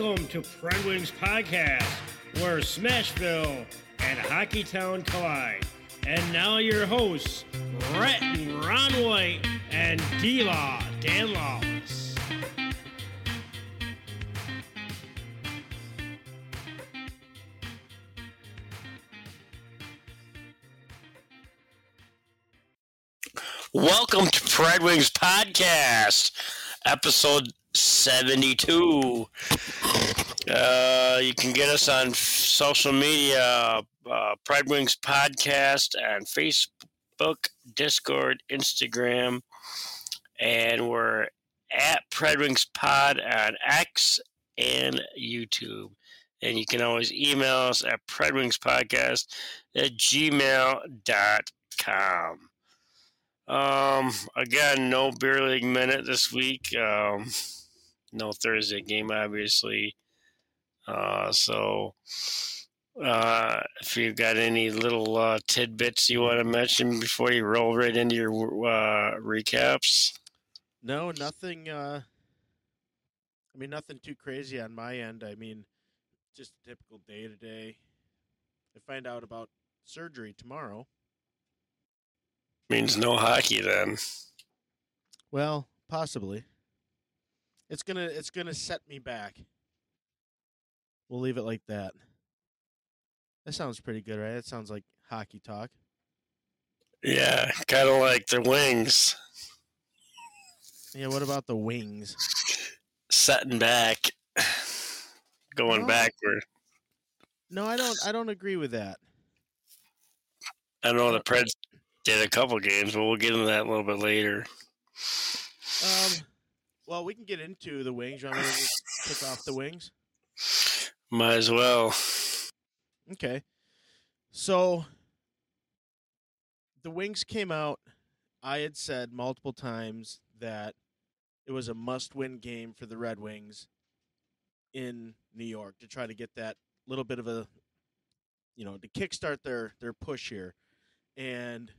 Welcome to Pred Wings Podcast, where Smashville and Hockeytown collide. And now your hosts, Brett and Ron White and Diva Dan Lawless. Welcome to Pred Wings Podcast, episode 72. Uh, you can get us on social media, uh, Pred Wings Podcast, on Facebook, Discord, Instagram, and we're at Pred Wings Pod on X and YouTube. And you can always email us at Pred Wings Podcast at gmail.com. Um, again, no beer league minute this week. Um, no Thursday game, obviously. Uh, so, uh, if you've got any little uh, tidbits you want to mention before you roll right into your uh, recaps. No, nothing. Uh, I mean, nothing too crazy on my end. I mean, just a typical day to day. I find out about surgery tomorrow. Means no hockey then. Well, possibly. It's gonna it's gonna set me back. We'll leave it like that. That sounds pretty good, right? That sounds like hockey talk. Yeah, kind of like the wings. Yeah, what about the wings? Setting back, going No. backward. No, I don't. I don't agree with that. I know the Preds did a couple games, but we'll get into that a little bit later. Um, well, we can get into the wings. You want me to just kick off the wings? Might as well. Okay. So the Wings came out. I had said multiple times that it was a must win game for the Red Wings in New York to try to get that little bit of a you know, to kickstart their their push here. And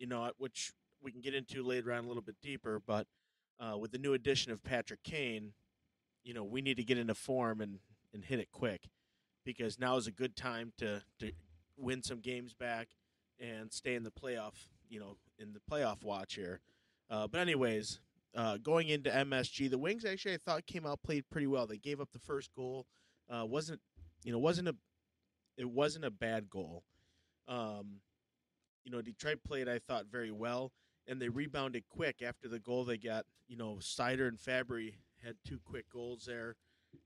you know, which we can get into later on a little bit deeper, but uh, with the new addition of Patrick Kane, you know, we need to get into form and and hit it quick because now is a good time to to win some games back and stay in the playoff, you know, in the playoff watch here. Uh, but anyways, uh, going into MSG, the Wings actually I thought came out played pretty well. They gave up the first goal. Uh, wasn't you know wasn't a it wasn't a bad goal. Um, you know, Detroit played I thought very well, and they rebounded quick after the goal they got. You know, Seider and Fabbri had two quick goals there,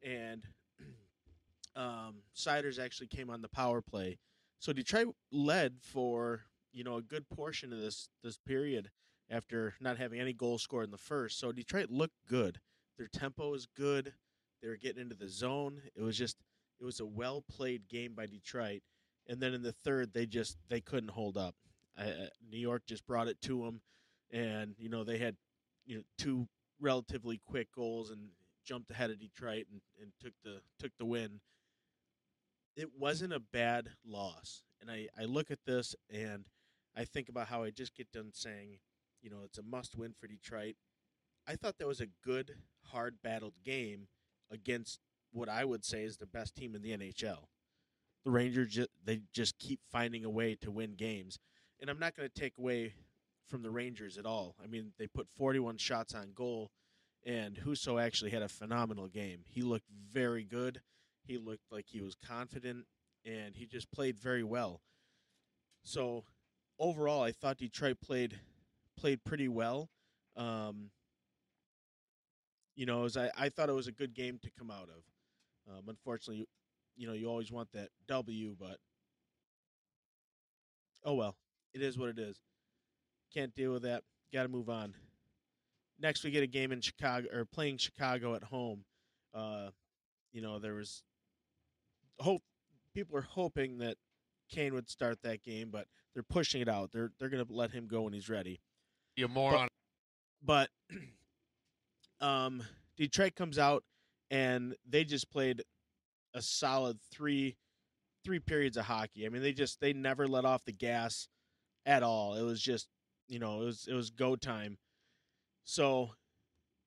and um, Seider's actually came on the power play. So Detroit led for you know a good portion of this this period after not having any goals scored in the first. So Detroit looked good. Their tempo is good. They were getting into the zone. It was just it was a well played game by Detroit. And then in the third, they just they couldn't hold up. Uh, New York just brought it to them, and you know they had you know two relatively quick goals and jumped ahead of Detroit and, and took the took the win. It wasn't a bad loss, and I I look at this and I think about how I just get done saying, you know, it's a must win for Detroit. I thought that was a good, hard battled game against what I would say is the best team in the NHL. The Rangers they just keep finding a way to win games, and I'm not going to take away from the Rangers at all. I mean, they put 41 shots on goal, and Husso actually had a phenomenal game. He looked very good. He looked like he was confident, and he just played very well. So overall, I thought Detroit played played pretty well. Um, you know, as I, I thought it was a good game to come out of. Um, unfortunately, you know, you always want that W, but oh well, it is what it is. Can't deal with that. Got to move on. Next, we get a game in Chicago or playing Chicago at home. Uh, you know, there was hope. People are hoping that Kane would start that game, but they're pushing it out. They're they're going to let him go when he's ready. You moron. But um, Detroit comes out and they just played a solid three three periods of hockey. I mean, they just they never let off the gas at all. It was just you know it was it was go time. So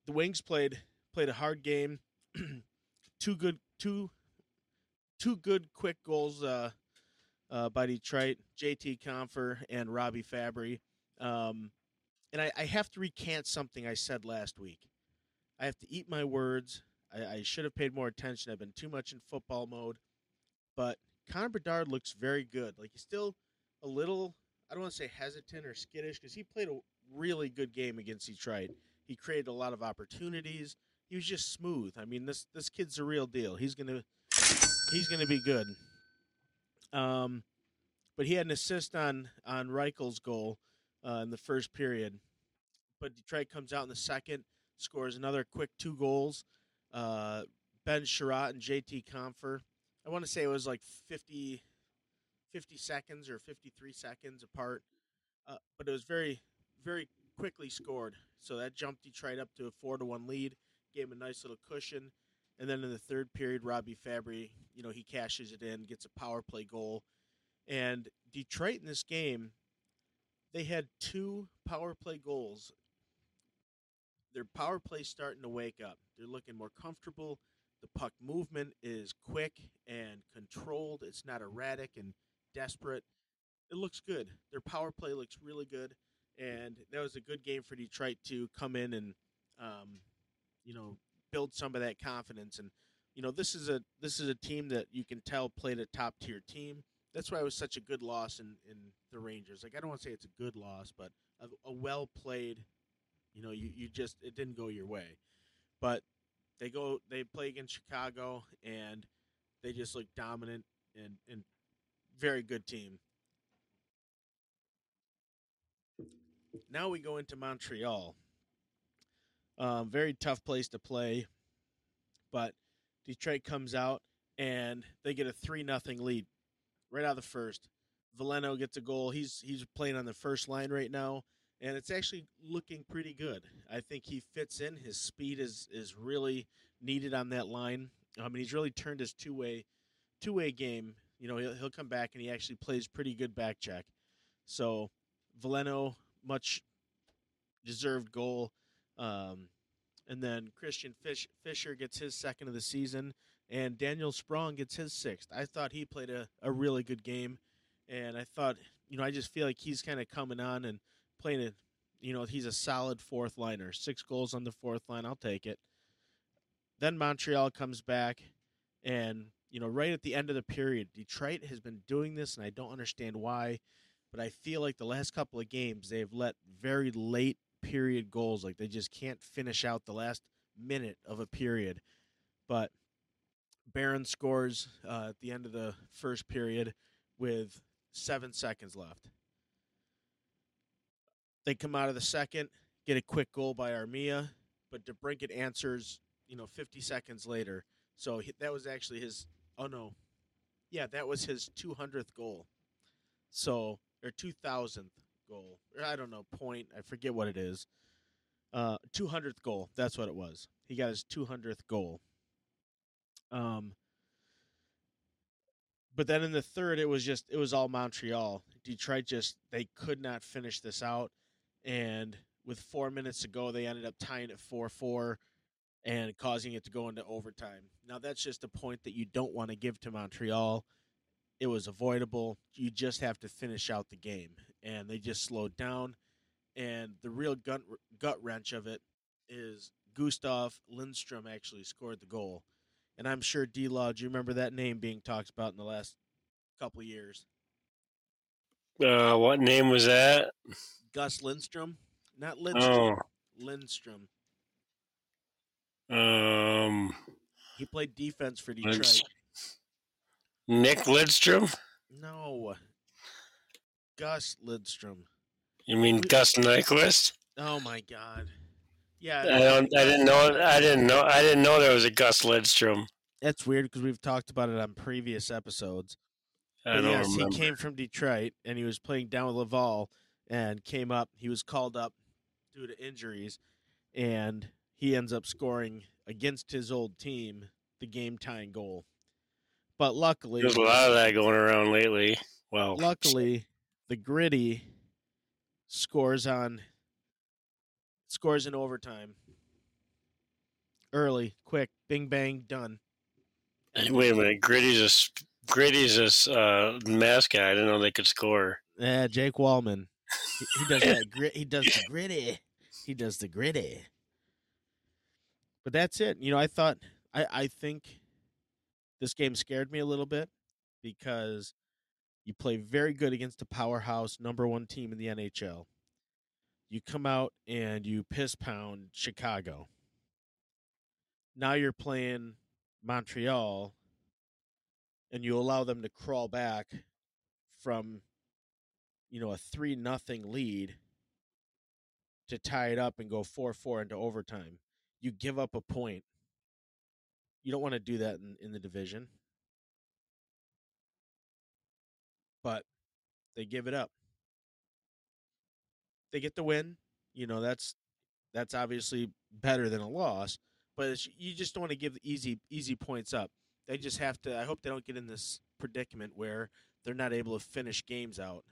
the Wings played played a hard game. two good two two good quick goals uh, uh, by Detroit, JT Compher and Robbie Fabbri. Um, and I, I have to recant something I said last week. I have to eat my words. I, I should have paid more attention. I've been too much in football mode. But Connor Bedard looks very good. Like he's still a little, I don't want to say hesitant or skittish because he played a really good game against Detroit. He created a lot of opportunities. He was just smooth. I mean, this this kid's a real deal. He's gonna he's gonna be good. Um, but he had an assist on on Reichel's goal uh, in the first period. But Detroit comes out in the second, scores another quick two goals. Uh, ben Chiarot and JT Compher. I want to say it was like 50, 50 seconds or 53 seconds apart. Uh, but it was very, very quickly scored. So that jumped Detroit up to a four to one lead, gave him a nice little cushion. And then in the third period, Robbie Fabbri, you know, he cashes it in, gets a power play goal. And Detroit in this game, they had two power play goals. Their power play starting to wake up. They're looking more comfortable. The puck movement is quick and controlled. It's not erratic and desperate. It looks good. Their power play looks really good, and that was a good game for Detroit to come in and, um, you know, build some of that confidence. And you know, this is a this is a team that you can tell played a top tier team. That's why it was such a good loss in in the Rangers. Like I don't want to say it's a good loss, but a, a well played. You know, you you just it didn't go your way, but they go they play against Chicago and they just look dominant and and very good team. Now we go into Montreal. Um, very tough place to play, but Detroit comes out and they get a three nothing lead right out of the first. Veleno gets a goal. He's he's playing on the first line right now, and it's actually looking pretty good. I think he fits in. His speed is is really needed on that line. I mean, he's really turned his two way two way game. You know, he'll he'll come back and he actually plays pretty good back check. So Veleno, much deserved goal. Um, and then Christian Fish, Fischer gets his second of the season, and Daniel Sprong gets his sixth. I thought he played a, a really good game, and I thought, you know, I just feel like he's kind of coming on and playing it. You know, he's a solid fourth liner. Six goals on the fourth line, I'll take it. Then Montreal comes back, and you know, right at the end of the period, Detroit has been doing this, and I don't understand why, but I feel like the last couple of games they've let very late period goals. Like they just can't finish out the last minute of a period. But Barron scores uh, at the end of the first period with seven seconds left. They come out of the second, get a quick goal by Armia, but DeBrincat answers, you know, 50 seconds later. So that was actually his. Oh no, yeah, that was his 200th goal. So or 2,000th goal. Or I don't know, point. I forget what it is. Uh, 200th goal. That's what it was. He got his 200th goal. Um, but then in the third, it was just it was all Montreal. Detroit just they could not finish this out, and with four minutes to go, they ended up tying it four four, and causing it to go into overtime. Now that's just a point that you don't want to give to Montreal. It was avoidable. You just have to finish out the game, and they just slowed down. And the real gut gut wrench of it is Gustav Lindstrom actually scored the goal, and I'm sure D Law, do you remember that name being talked about in the last couple of years? Uh, what name was that? Gus Lindstrom, not Lindstrom, Oh, Lindstrom. Um, He played defense for Detroit. Nick Lidstrom. No, Gus Lindstrom. You mean Gus Nyquist? Oh my God. Yeah, I don't. I didn't know. I didn't know. I didn't know there was a Gus Lidstrom. That's weird because we've talked about it on previous episodes. I But don't yes, remember. he came from Detroit and he was playing down with Laval and came up. He was called up due to injuries, and he ends up scoring against his old team the game tying goal. But luckily, There's a lot of that going around lately. Well, luckily, the gritty scores on scores in overtime. Early, quick, bing bang, done. Wait a minute, Gritty's a Gritty's a uh, mascot. I didn't know they could score. Yeah, Jake Walman. He, he does that grit. He does the gritty. He does the gritty. But that's it. You know, I thought I I think this game scared me a little bit because you play very good against a powerhouse number one team in the NHL. You come out and you piss pound Chicago. Now you're playing Montreal and you allow them to crawl back from you know a three nothing lead to tie it up and go four four into overtime. You give up a point. You don't want to do that in, in the division. But they give it up. They get the win. You know, that's that's obviously better than a loss, but you just don't want to give easy easy points up. They just have to I hope they don't get in this predicament where they're not able to finish games out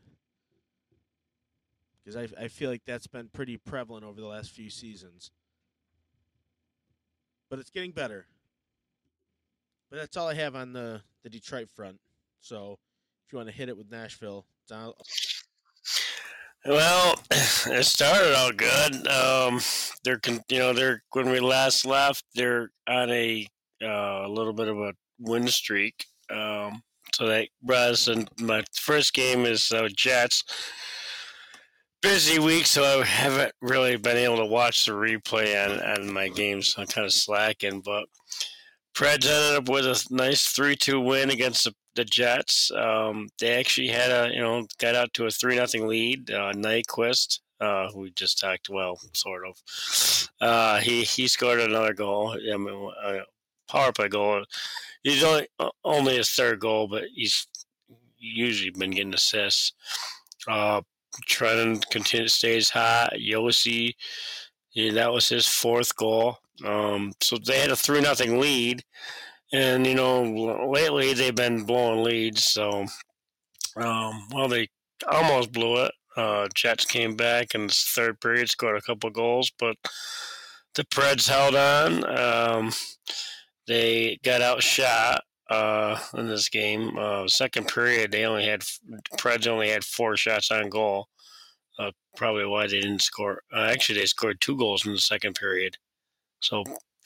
because I, I feel like that's been pretty prevalent over the last few seasons. But it's getting better. But that's all I have on the, the Detroit front. So if you want to hit it with Nashville, on, Well, it started out good. Um, they're you know they're when we last left, they're on a uh, a little bit of a win streak. Um, so that brought and. My first game is uh, Jets. Busy week, so I haven't really been able to watch the replay on, on my games. So I'm kind of slacking, but Preds ended up with a nice three-two win against the, the Jets. Um, they actually had a you know got out to a three nothing lead. Uh, Nyquist, uh, who we just talked well, sort of. Uh, he he scored another goal. I mean, uh, power play goal. He's only only his third goal, but he's usually been getting assists. Uh, Trenton continues stays hot. Yossi, yeah, that was his fourth goal. Um, so they had a three nothing lead, and you know lately they've been blowing leads. So, um, well, they almost blew it. Uh, Jets came back in the third period, scored a couple goals, but the Preds held on. Um, they got outshot uh, in this game. Uh, second period, they only had Preds only had four shots on goal. Uh, probably why they didn't score. Uh, actually, they scored two goals in the second period, so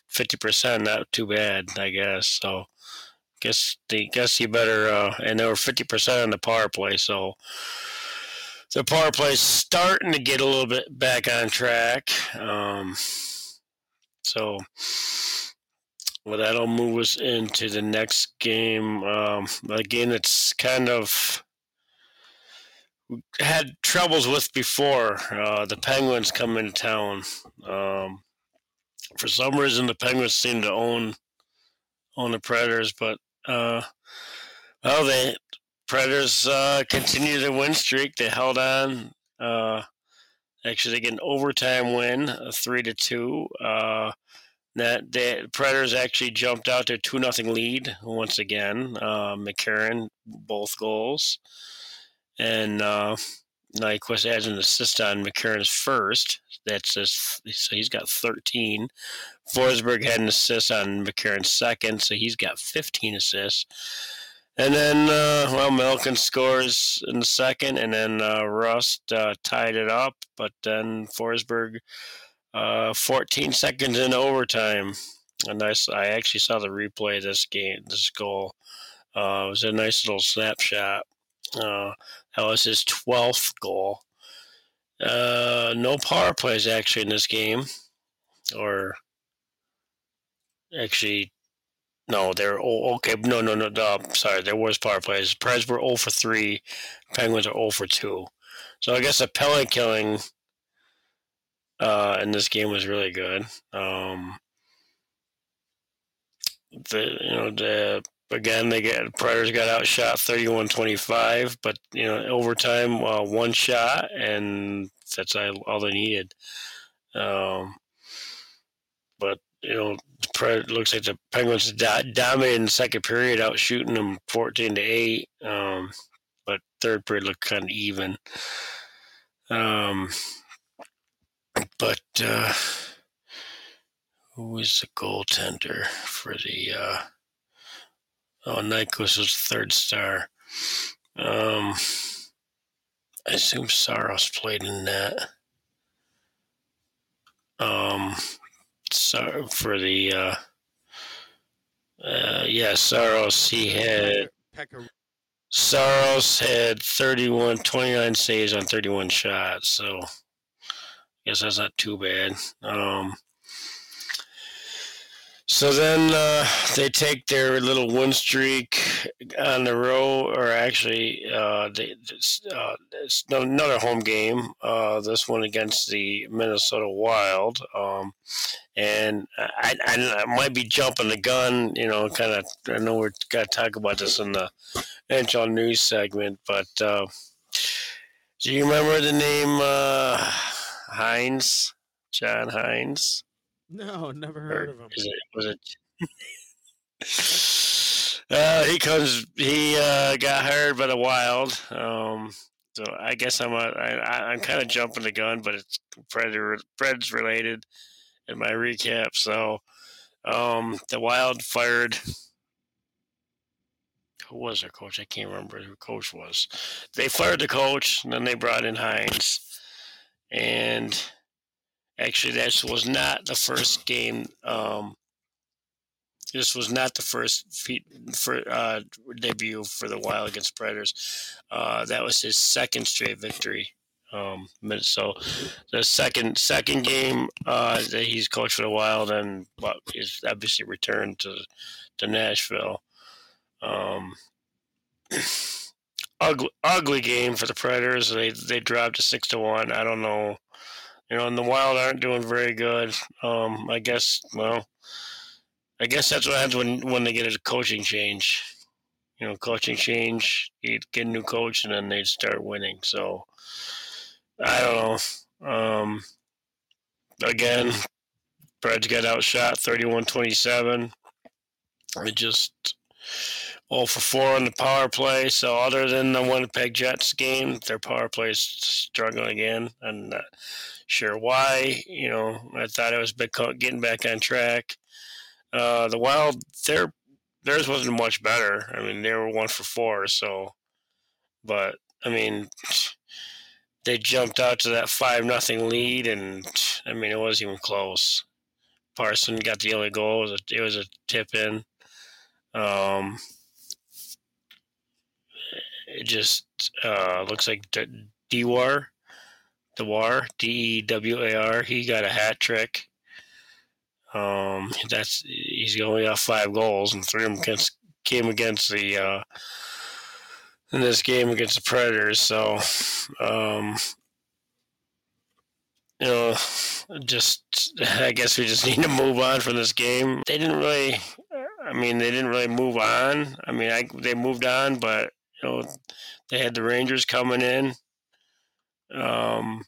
fifty percent, not too bad, I guess. So, guess they guess you better. Uh, and they were fifty percent on the power play, so the power play's starting to get a little bit back on track. Um, so, well, that'll move us into the next game. Um, a game that's kind of had troubles with before. Uh, the Penguins come into town. Um, for some reason, the Penguins seem to own own the Predators, but uh, well, they Predators uh, continue their win streak. They held on. Uh, actually, they get an overtime win, a three to two. Uh, that the Predators actually jumped out to two nothing lead once again. Uh, McCarron both goals, and uh, Nyquist adds an assist on McCarron's first. That's just, so he's got thirteen. Forsberg had an assist on McCarron's second, so he's got fifteen assists. And then, uh, well, Malkin scores in the second, and then uh, Rust uh, tied it up. But then Forsberg, uh, 14 seconds in overtime. A nice. I actually saw the replay of this game, this goal. Uh, it was a nice little snapshot. Uh, that was his 12th goal. Uh, no power plays actually in this game, or actually no, they're oh, okay. No, no, no. no sorry, there was power plays. Preds were 0 for 3. Penguins are 0 for 2. So I guess the penalty killing uh, in this game was really good. Um, the you know the again they get Predators got outshot 31-25, but you know overtime uh, one shot and that's all they needed. Um, but you know, it looks like the Penguins dominated in the second period, out shooting them fourteen to eight. Um, but third period looked kind of even. Um, but uh, who was the goaltender for the? Uh, Oh, Nyquist was third star. Um, I assume Saros played in that. Um, so for the uh, uh, yeah, Saros he had Saros had 31, 29 saves on 31 shots, so guess that's not too bad. Um, so then uh, they take their little win streak on the row, or actually, uh, they, uh, it's another home game. Uh, this one against the Minnesota Wild, um, and I, I, I, might be jumping the gun. You know, kind of. I know we're to talk about this in the NHL news segment, but uh, do you remember the name Hynes? John Hynes. No, never heard Or of him. It, was it? uh, he comes. He uh, got hired by the Wild. Um, so I guess I'm a, I, I- I'm kind of jumping the gun, but it's Predator Preds related in my recap. So um, the Wild fired. Who was their coach? I can't remember who coach was. They fired the coach, and then they brought in Hynes. And actually, this was not the first game. Um, this was not the first feat for uh, debut for the Wild against Predators. Uh, that was his second straight victory. Um, so the second second game uh, that he's coached for the Wild, and well, he's obviously returned to to Nashville. Um, ugly ugly game for the Predators. They they dropped to six to one. I don't know. You know, and the Wild aren't doing very good. Um, I guess. Well, I guess that's what happens when when they get a coaching change. You know, coaching change. You get a new coach, and then they start winning. So I don't know. Um, again, Preds got outshot 31-27. It just all for four on the power play. So other than the Winnipeg Jets game, their power play is struggling again. I'm not sure why. You know, I thought it was getting back on track. Uh, the Wild, their theirs wasn't much better. I mean, they were one for four. So, but I mean, they jumped out to that five nothing lead, and I mean, it wasn't even close. Parson got the only goal. It was a, it was a tip in. Um, it just uh, looks like Dewar, Dewar, D E W A R. He got a hat trick. Um, that's he's only got five goals, and three of them against, came against the uh, in this game against the Predators. So, um, you know, just I guess we just need to move on from this game. They didn't really. I mean, they didn't really move on. I mean, I, they moved on, but you know, they had the Rangers coming in um,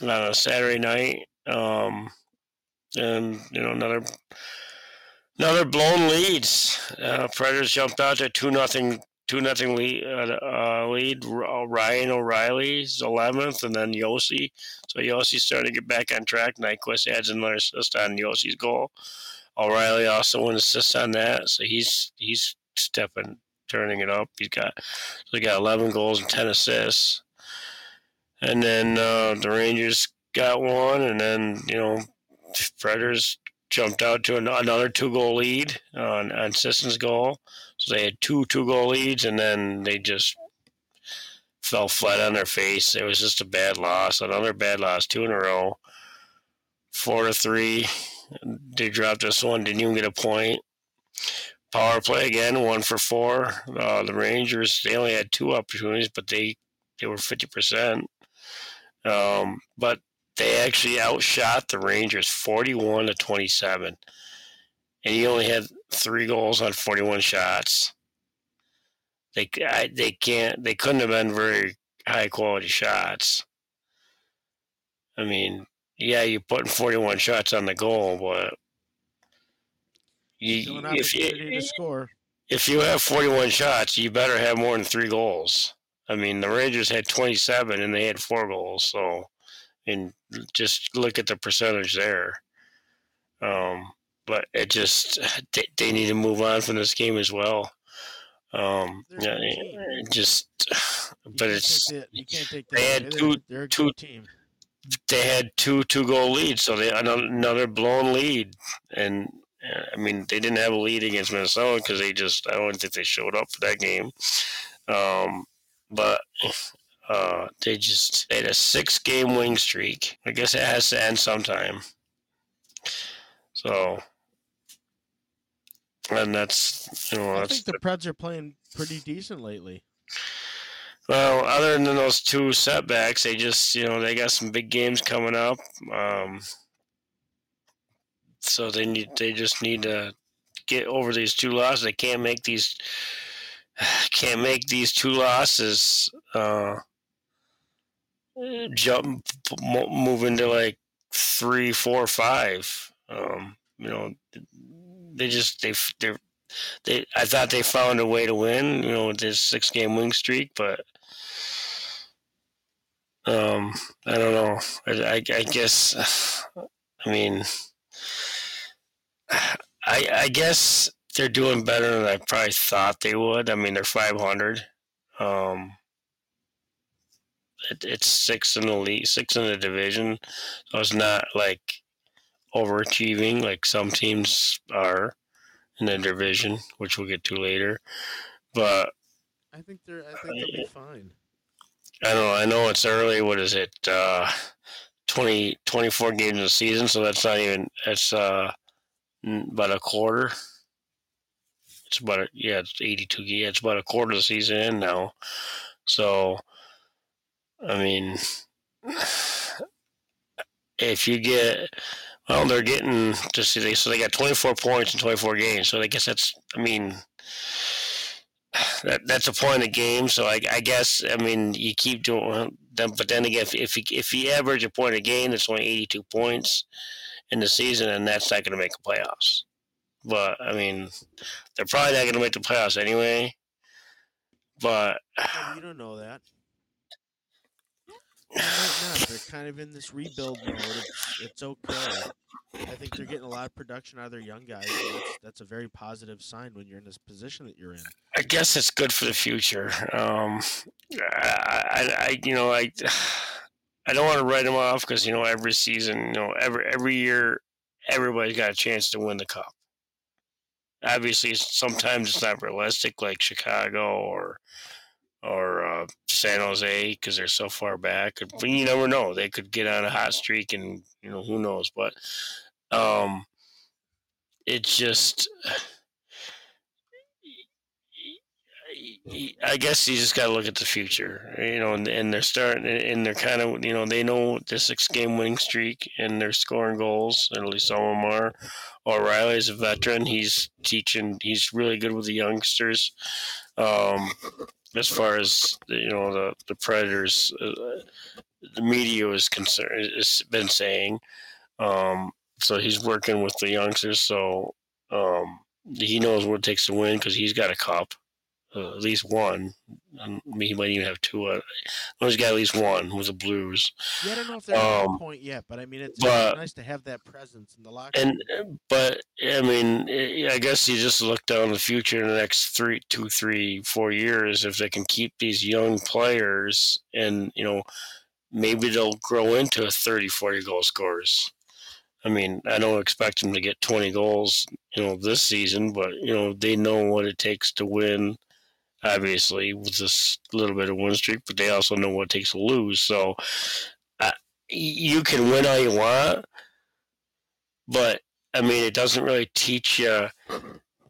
on a Saturday night, um, and you know another another blown leads. Uh, Predators jumped out to two nothing. Two nothing lead. Uh, uh, lead. Ryan O'Reilly's eleventh, and then Yossi. So Yossi starting to get back on track. Nyquist adds another assist on Yossi's goal. O'Reilly also an assist on that, so he's he's stepping, turning it up. He's got so he got 11 goals and 10 assists, and then uh, the Rangers got one, and then you know Predators jumped out to an, another two goal lead on on Sisson's goal. So they had two two goal leads, and then they just fell flat on their face. It was just a bad loss, another bad loss, two in a row, four to three they dropped this one, didn't even get a point. Power play again, one for four. Uh, the Rangers they only had two opportunities, but they they were fifty percent. Um, but they actually outshot the Rangers forty-one to twenty-seven, and he only had three goals on forty-one shots. They I, they can't they couldn't have been very high quality shots. I mean, yeah, you're putting 41 shots on the goal, but you, an if opportunity you to score. if you have 41 shots, you better have more than three goals. I mean, the Rangers had 27 and they had four goals, so and just look at the percentage there. Um, but it just they, they need to move on from this game as well. Um, yeah, good team. it just, You but it's that, you can't take that. they had two- They're, they're two- team. they had two two goal leads, so they another, another blown lead, and I mean they didn't have a lead against Minnesota because they just I don't think they showed up for that game, um, but uh, they just they had a six game wing streak. I guess it has to end sometime. So, and that's you know I that's think the Preds are playing pretty decent lately. Well, other than those two setbacks, they just you know they got some big games coming up. Um, so they need they just need to get over these two losses. They can't make these can't make these two losses uh, jump mo- move into like three, four, five. Um, you know, they just they they they. I thought they found a way to win. You know, with this six game win streak, but um, I don't know. I, I, I guess. I mean, I I guess they're doing better than I probably thought they would. I mean, they're five hundred. Um, it, it's six in the league, six in the division, so it's not like overachieving like some teams are in the division, which we'll get to later. But I think they're. I think they'll be fine. I don't know. I know it's early. What is it? Uh, 20, 24 games in the season, so that's not even. That's uh, Mm, about a quarter. It's about a, yeah, it's eighty two. Yeah, it's about a quarter of the season in now. So, I mean, if you get, well, they're getting to see they so they got twenty four points in twenty four games. So I guess that's. I mean, that that's a point of game. So I, I guess I mean you keep doing them, but then again, if if you, if you average a point a game, that's only eighty two points in the season, and that's not going to make the playoffs. But I mean, they're probably not going to make the playoffs anyway. But you don't know that. Not. They're kind of in this rebuild mode. It's, it's okay. I think they're getting a lot of production out of their young guys. That's, that's a very positive sign when you're in this position that you're in. I guess it's good for the future. Um, I, I, I, you know, I, I don't want to write them off because you know every season, you know, every every year, everybody's got a chance to win the cup. Obviously, sometimes it's not realistic, like Chicago or or uh, San Jose, because they're so far back. But you never know; they could get on a hot streak, and you know who knows. But um, it's just. I guess you just got to look at the future, you know, and, and they're starting, and they're kind of, you know, they know the six game winning streak and they're scoring goals, at least some of them are. O'Reilly's a veteran. He's teaching, he's really good with the youngsters. Um, as far as, you know, the, the Predators, uh, the media is concerned, has been saying. Um, so he's working with the youngsters. So um, he knows what it takes to win because he's got a cup uh, at least one. I mean, he might even have two. Uh, he's got at least one with the Blues. Yeah, I don't know if they're at Um, that point yet, but I mean, it's, but- nice to have that presence in the locker And room. but I mean, I guess you just look down the future in the next three, two, three, four years. If they can keep these young players, and you know, maybe they'll grow into 30, 40 goal scorers. I mean, I don't expect them to get 20 goals, you know, this season, but you know, they know what it takes to win. Obviously, with this little bit of win streak, but they also know what it takes to lose. So, uh, you can win all you want, but I mean, it doesn't really teach you.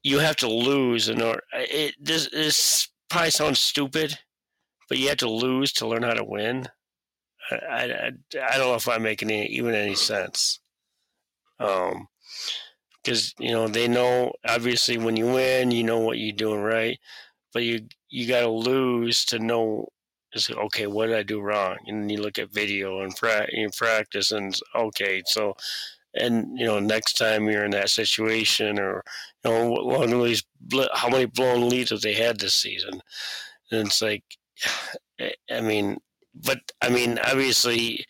You have to lose in order. It this this probably sounds stupid, but you have to lose to learn how to win. I I, I I don't know if I'm making any, even any sense. Um, because you know they know obviously when you win, you know what you're doing right, but you you got to lose to know. Is okay. What did I do wrong? And you look at video and pra- you practice, and okay, so and you know next time you're in that situation or you know what these how many blown leads have they had this season and it's like i mean but i mean obviously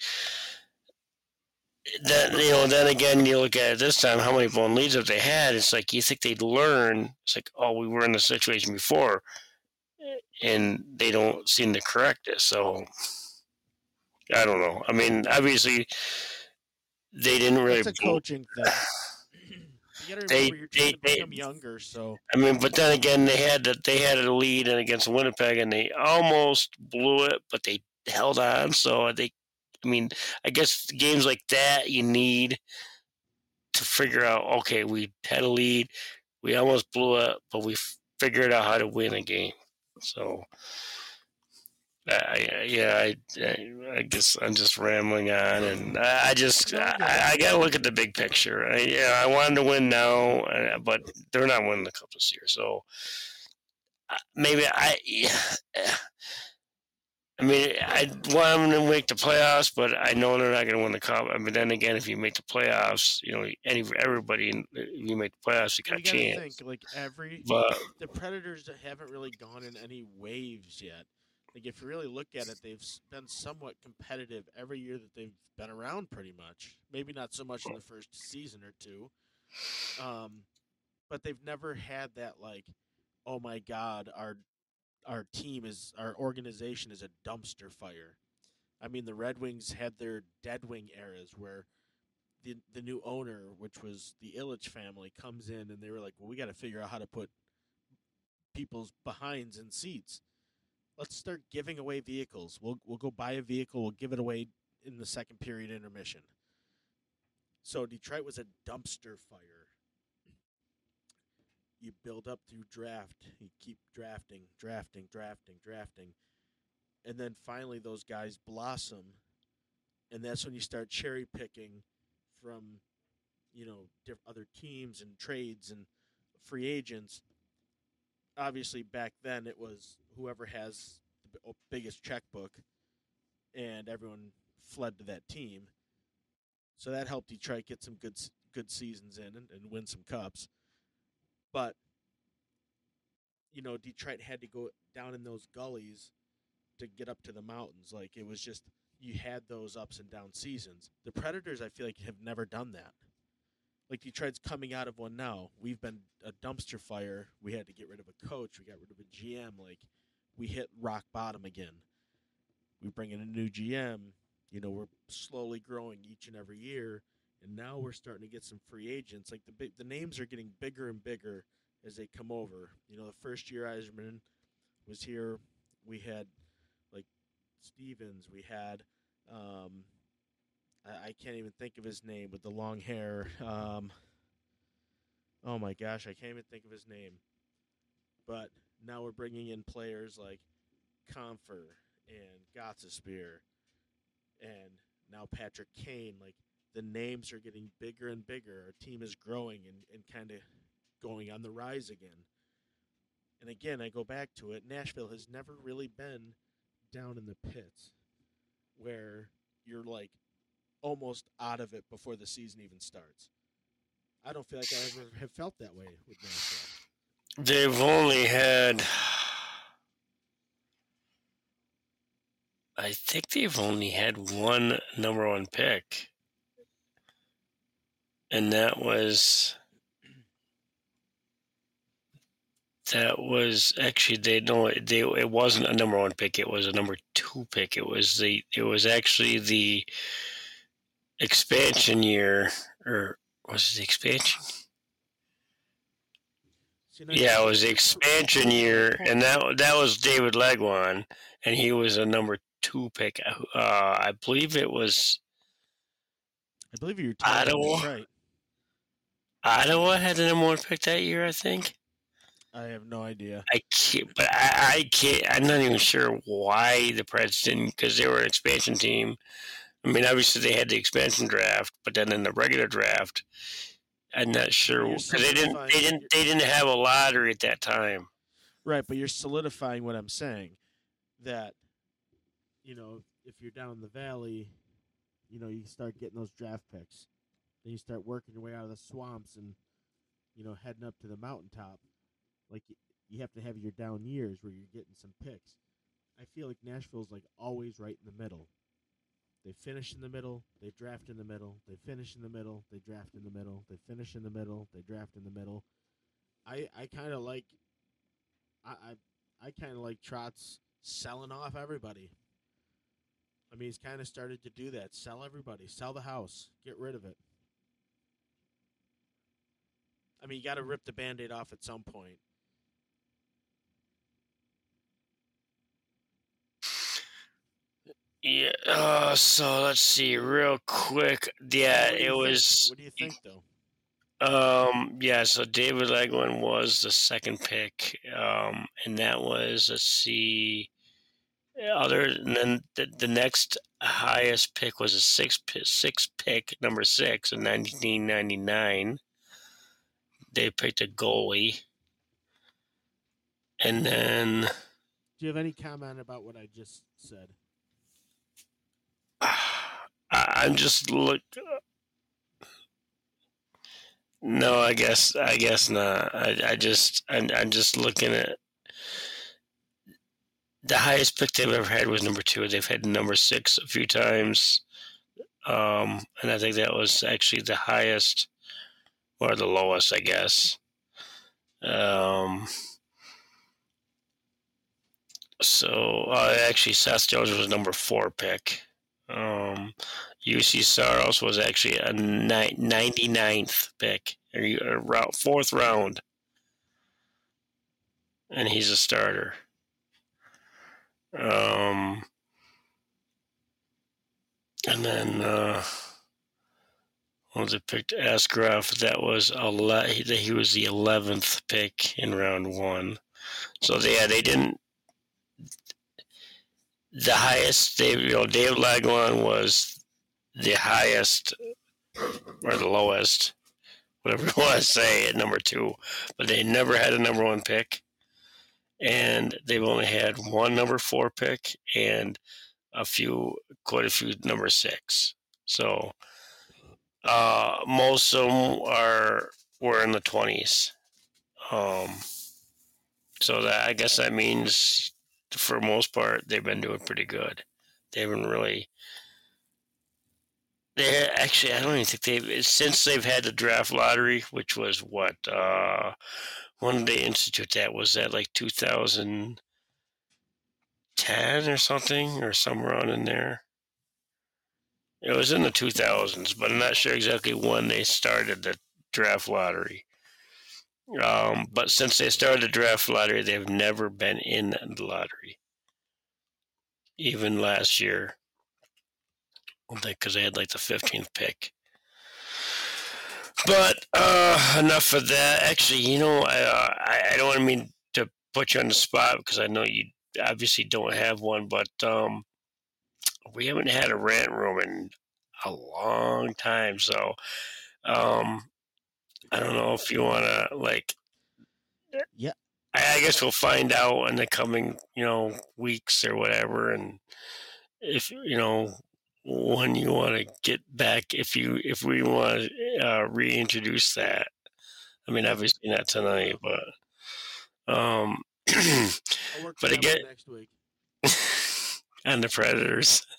then you know, then again, you look at it this time. How many blown leads have they had? It's like you think they'd learn. It's like, oh, we were in this situation before, and they don't seem to correct it. So I don't know. I mean, obviously, they didn't really. It's a coaching thing. You gotta they, you're trying they- to they- become younger, so I mean, but then again, they had to, they had a lead and against Winnipeg, and they almost blew it, but they held on. So they, I mean, I guess games like that you need to figure out. Okay, we had a lead, we almost blew it, but we figured out how to win a game. So, I, yeah, I, I, guess I'm just rambling on, and I, I just I, I got to look at the big picture. I, yeah, I wanted to win now, uh, but they're not winning the cup this year, so uh, maybe I. I mean, I want them to make the playoffs, but I know they're not going to win the cup. I mean, then again, if you make the playoffs, you know, any everybody, if you make the playoffs, you got a you chance. think like every But the Predators haven't really gone in any waves yet. Like if you really look at it, they've been somewhat competitive every year that they've been around, pretty much. Maybe not so much in the first season or two, um, but they've never had that like, oh my god, our our team is our organization is a dumpster fire. I mean, the Red Wings had their dead wing eras where the the new owner, which was the Ilitch family, comes in and they were like, "Well, we got to figure out how to put people's behinds in seats. Let's start giving away vehicles. We'll we'll go buy a vehicle. We'll give it away in the second period intermission." So Detroit was a dumpster fire. You build up through draft. You keep drafting, drafting, drafting, drafting, and then finally those guys blossom, and that's when you start cherry picking from, you know, diff- other teams and trades and free agents. Obviously, back then it was whoever has the biggest checkbook, and everyone fled to that team. So that helped Detroit get some good good seasons in and, and win some cups. But you know, Detroit had to go down in those gullies to get up to the mountains. Like it was just you had those ups and down seasons. The Predators, I feel like, have never done that. Like Detroit's coming out of one now. We've been a dumpster fire. We had to get rid of a coach. We got rid of a GM. Like we hit rock bottom again. We bring in a new GM. You know, we're slowly growing each and every year, and now we're starting to get some free agents. Like the big, the names are getting bigger and bigger as they come over. You know, the first year Yzerman was here, we had like Stevens. We had um, I, I can't even think of his name with the long hair. Um, oh my gosh, I can't even think of his name. But now we're bringing in players like Compher and Gostisbehere and now Patrick Kane. Like the names are getting bigger and bigger. Our team is growing and, and kind of going on the rise again. And again, I go back to it. Nashville has never really been down in the pits where you're like almost out of it before the season even starts. I don't feel like I ever have felt that way with Nashville. they've only had. I think they've only had one number one pick, and that was that was actually they no they it wasn't a number one pick. It was a number two pick. It was the it was actually the expansion year or was it the expansion? So, you know, Yeah, it was the expansion year, and that that was David Legwand, and he was a number two pick. Uh, I believe it was I believe you're Ottawa? right. Ottawa had the number one pick that year. I think. I have no idea. I can't, but I, I can't. I'm not even sure why the Preds didn't, because they were an expansion team. I mean, obviously they had the expansion draft, but then in the regular draft, I'm not sure because they didn't. They didn't. They didn't have a lottery at that time. Right, but you're solidifying what I'm saying. That, you know, if you're down in the valley, you know, you start getting those draft picks. Then you start working your way out of the swamps and, you know, heading up to the mountaintop. Like, you have to have your down years where you're getting some picks. I feel like Nashville's, like, always right in the middle. They finish in the middle. They draft in the middle. They finish in the middle. They draft in the middle. They finish in the middle. They draft in the middle. I I kind of like. I I, I kind of like Trotz selling off everybody. I mean, he's kind of started to do that. Sell everybody. Sell the house. Get rid of it. I mean, you got to rip the band aid off at some point. Yeah. Uh, so let's see, real quick. Yeah, What do you it was. What do you think, though? Um, yeah, so David Legwand was the second pick. Um, and that was, let's see, other than the, the next highest pick was a six, six pick, number six in 1999. They picked a goalie. And then Do you have any comment about what I just said? I'm just look. No, I guess I guess not. I, I just I'm, I'm just looking at the highest pick they've ever had was number two. They've had number six a few times, um, and I think that was actually the highest or the lowest, I guess. Um, so uh, actually, Seth Jones was number four pick. Um, Juuse Saros was actually a ni- 99th pick, or or round, fourth round, and he's a starter. Um, and then uh, well, they picked Askarov. That was ele- he he was the 11th pick in round one. So yeah, they didn't. The highest they, you know, Dave Legwand was the highest or the lowest, whatever you want to say, at number two, but they never had a number one pick, and they've only had one number four pick and a few, quite a few number six. So uh, most of them are were in the twenties. Um, so that I guess that means for most part they've been doing pretty good. They haven't really. They actually, I don't even think they've since they've had the draft lottery, which was what uh, when did they institute that? Was that like 2010 or something, or somewhere on in there? It was in the 2000s, but I'm not sure exactly when they started the draft lottery. Um, but since they started the draft lottery, they've never been in the lottery. Even last year, because they had like the 15th pick. But uh, enough of that. Actually, you know, I, uh, I I don't want to mean to put you on the spot because I know you obviously don't have one, but um, we haven't had a rant room in a long time, so um, I don't know if you want to like. Yeah. I, I guess we'll find out in the coming, you know, weeks or whatever, and if you know when you want to get back, if you if we want to uh, reintroduce that. I mean, obviously not tonight, but um, But again- next week. and the Predators.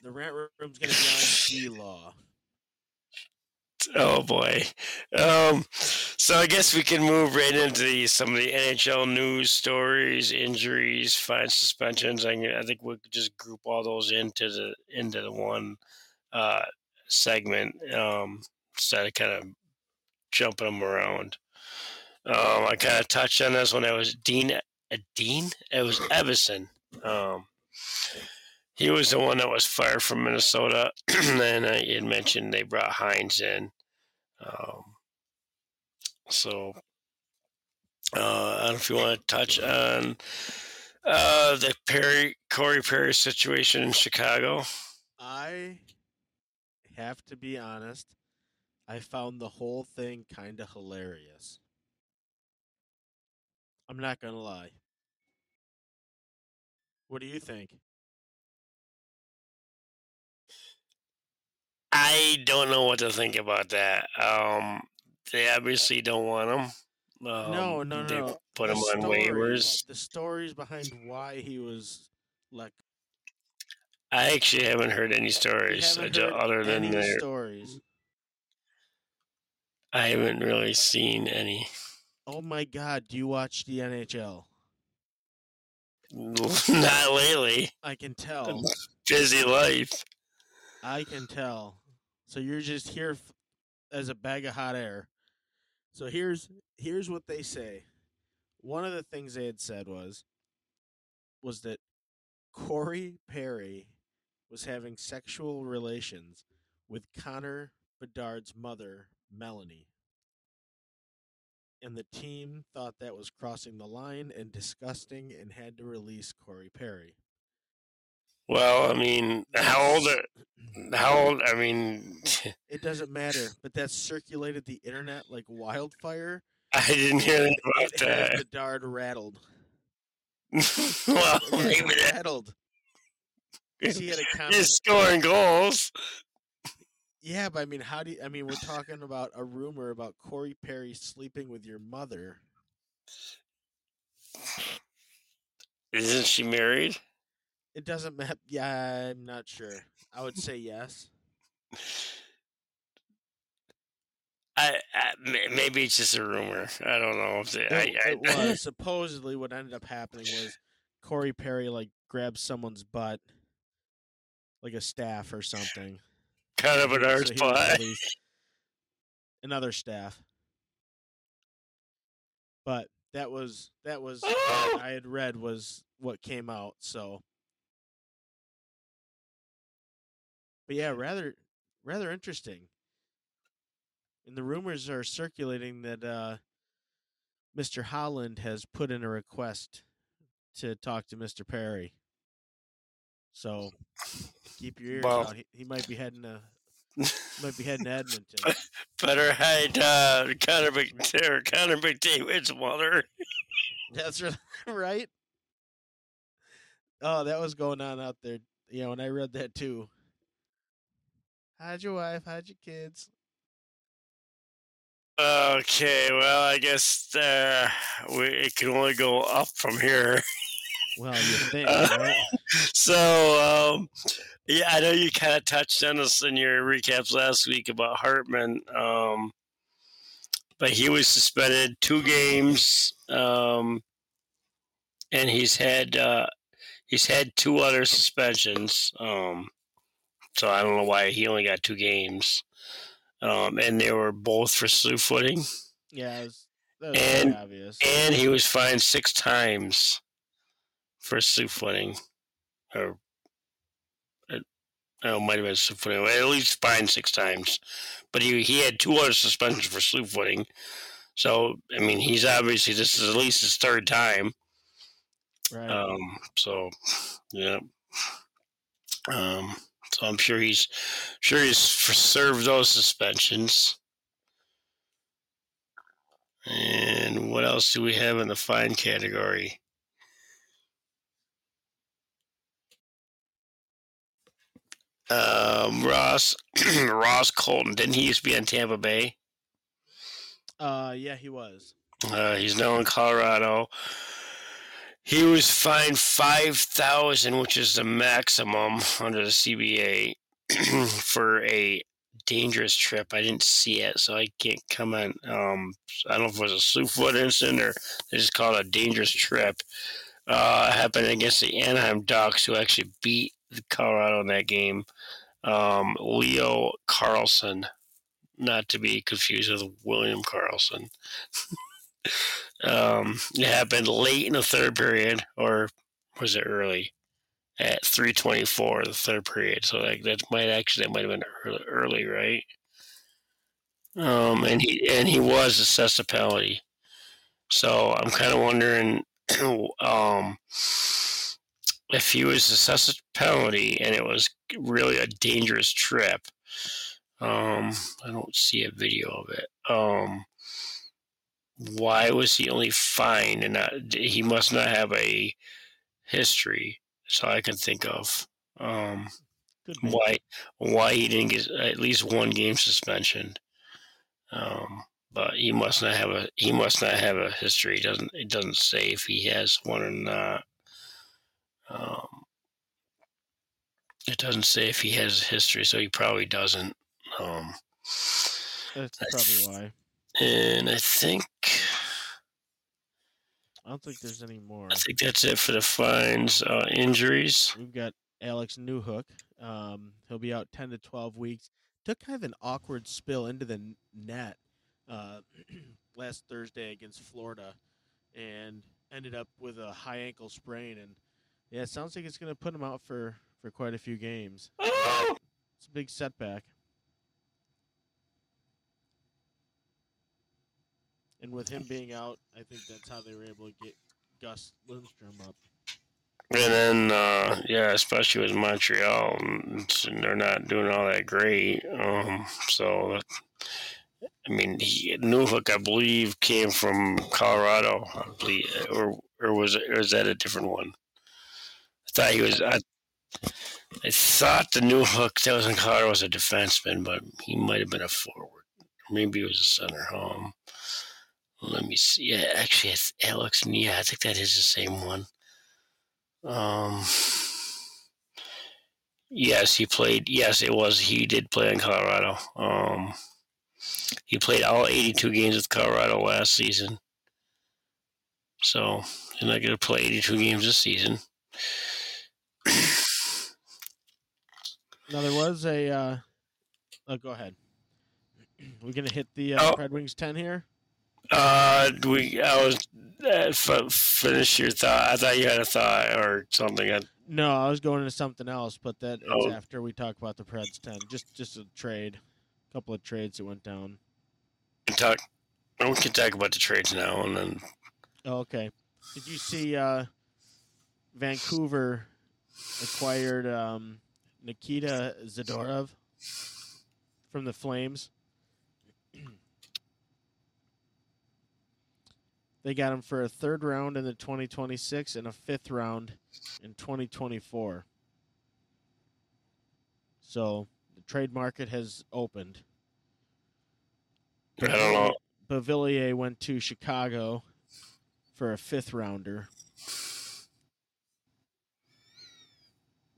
The rant room's gonna be on D Law. Oh boy. Um, so I guess we can move right into the, some of the NHL news stories, injuries, fine suspensions. I, I think we could just group all those into the into the one uh, segment um, instead of kind of jumping them around. Um, I kind of touched on this when I was Dean. Uh, Dean? It was Evason. Um, he was the one that was fired from Minnesota, and I had mentioned they brought Hynes in. Um, so uh, I don't know if you want to touch on uh, the Perry Corey Perry situation in Chicago. I have to be honest. I found the whole thing kind of hilarious. I'm not gonna lie. What do you think? I don't know what to think about that. Um, they obviously don't want him. Um, no, no, no. They no. put The him on waivers. The stories behind why he was like. I actually haven't heard any stories uh, heard other than any there. stories. I haven't really seen any. Oh my God! Do you watch the NHL? Not lately. I can tell. Busy life. I can tell. So you're just here f- as a bag of hot air. So here's here's what they say. One of the things they had said was was that Corey Perry was having sexual relations with Connor Bedard's mother, Melanie. And the team thought that was crossing the line and disgusting and had to release Corey Perry. Well, I mean, how old are, how old, I mean, It doesn't matter, but that circulated the internet like wildfire. I didn't hear anything about It that. Bedard rattled. well, maybe rattled. he had a comment. he's scoring goals. Yeah, but I mean, how do you, I mean, we're talking about a rumor about Corey Perry sleeping with your mother. Isn't she married? It doesn't matter. Yeah, I'm not sure. I would say yes. I, I maybe it's just a rumor. I don't know if they, It, I, it I, was supposedly what ended up happening was Corey Perry like grabbed someone's butt, like a staff or something. Kind of an so arse he pie. Another staff. But that was that was what I had read was what came out, so But yeah, rather rather interesting. And the rumors are circulating that uh Mr. Holland has put in a request to talk to Mr. Perry. So keep your ears Well- out. He, he might be heading to might be heading to Edmonton. Better hide uh, Connor, Mc, or Connor McDavid's mother. That's right, right. Oh, that was going on out there. Yeah, when I read that too. Hide your wife, hide your kids. Okay, well, I guess uh, we, it can only go up from here. Well, you think, Uh, right? So, um, yeah, I know you kind of touched on this in your recaps last week about Hartman, um, but he was suspended two games, um, and he's had uh, he's had two other suspensions. Um, so I don't know why he only got two games, um, and they were both for slew footing, Yeah, it was, that was And- obvious. and he was fined six times for slew footing, or Oh, might have been slew footing. At least fined six times, but he he had two other suspensions for slew footing. So I mean, he's obviously this is at least his third time. right. Um, so yeah. Um, so I'm sure he's sure he's served those suspensions. And what else do we have in the fine category? Um, Ross Ross Colton didn't he used to be on Tampa Bay? uh, yeah, he was. Uh, he's now in Colorado. He was fined five thousand, which is the maximum under the CBA for a dangerous trip. I didn't see it, so I can't comment. Um, I don't know if it was a slew foot incident or they just call it a dangerous trip. Uh, happened against the Anaheim Ducks, who actually beat Colorado in that game. Um, Leo Carlsson, not to be confused with William Karlsson. um, it happened late in the third period, or was it early? At three twenty-four, the third period. So like that might actually that might have been early, early, right? Um, and he and he was assessed a penalty. So I'm kind of wondering, um, if he was assessed a penalty and it was really a dangerous trip. Um, I don't see a video of it. Um, why was he only fined and not, he must not have a history? That's all I can think of. Um, why why he didn't get at least one game suspension. Um, but he must not have a he must not have a history. It doesn't it doesn't say if he has one or not. Um, It doesn't say if he has history, so he probably doesn't. Um, That's probably why. and I think I don't think there's any more. I think that's it for the fines. Uh, injuries. We've got Alex Newhook. Um, he'll be out 10 to 12 weeks. Took kind of an awkward spill into the net uh, last Thursday against Florida and ended up with a high ankle sprain. And yeah, it sounds like it's going to put him out for, for quite a few games. It's a big setback. And with him being out, I think that's how they were able to get Gus Lindstrom up. And then, uh, yeah, especially with Montreal, and they're not doing all that great. Um, so, I mean, he, Newhook, I believe, came from Colorado, I believe, or or was it, or was that a different one? I thought he was. I, I thought the Newhook that was in Colorado was a defenseman, but he might have been a forward. Maybe he was a center. Um, let me see. Yeah, actually, it's Alex. Yeah, I think that is the same one. Um, yes, he played. Yes, it was. He did play in Colorado. Um, he played all 82 games with Colorado last season. So he's not going to play 82 games this season. Now there was a. Uh, oh, go ahead. We're gonna hit the uh, Oh. Red Wings ten here. Uh, we. I was uh, f- finish your thought. I thought you had a thought or something. I, No, I was going into something else, but that Oh. after we talk about the Preds ten. Just just a trade, a couple of trades that went down. We can talk. We can talk about the trades now, and then Oh, okay. Did you see uh, Vancouver acquired um, Nikita Zadorov from the Flames? they got him for a third round in the 2026 and a fifth round in 2024. So the trade market has opened. I don't know. Beauvillier went to Chicago for a fifth rounder.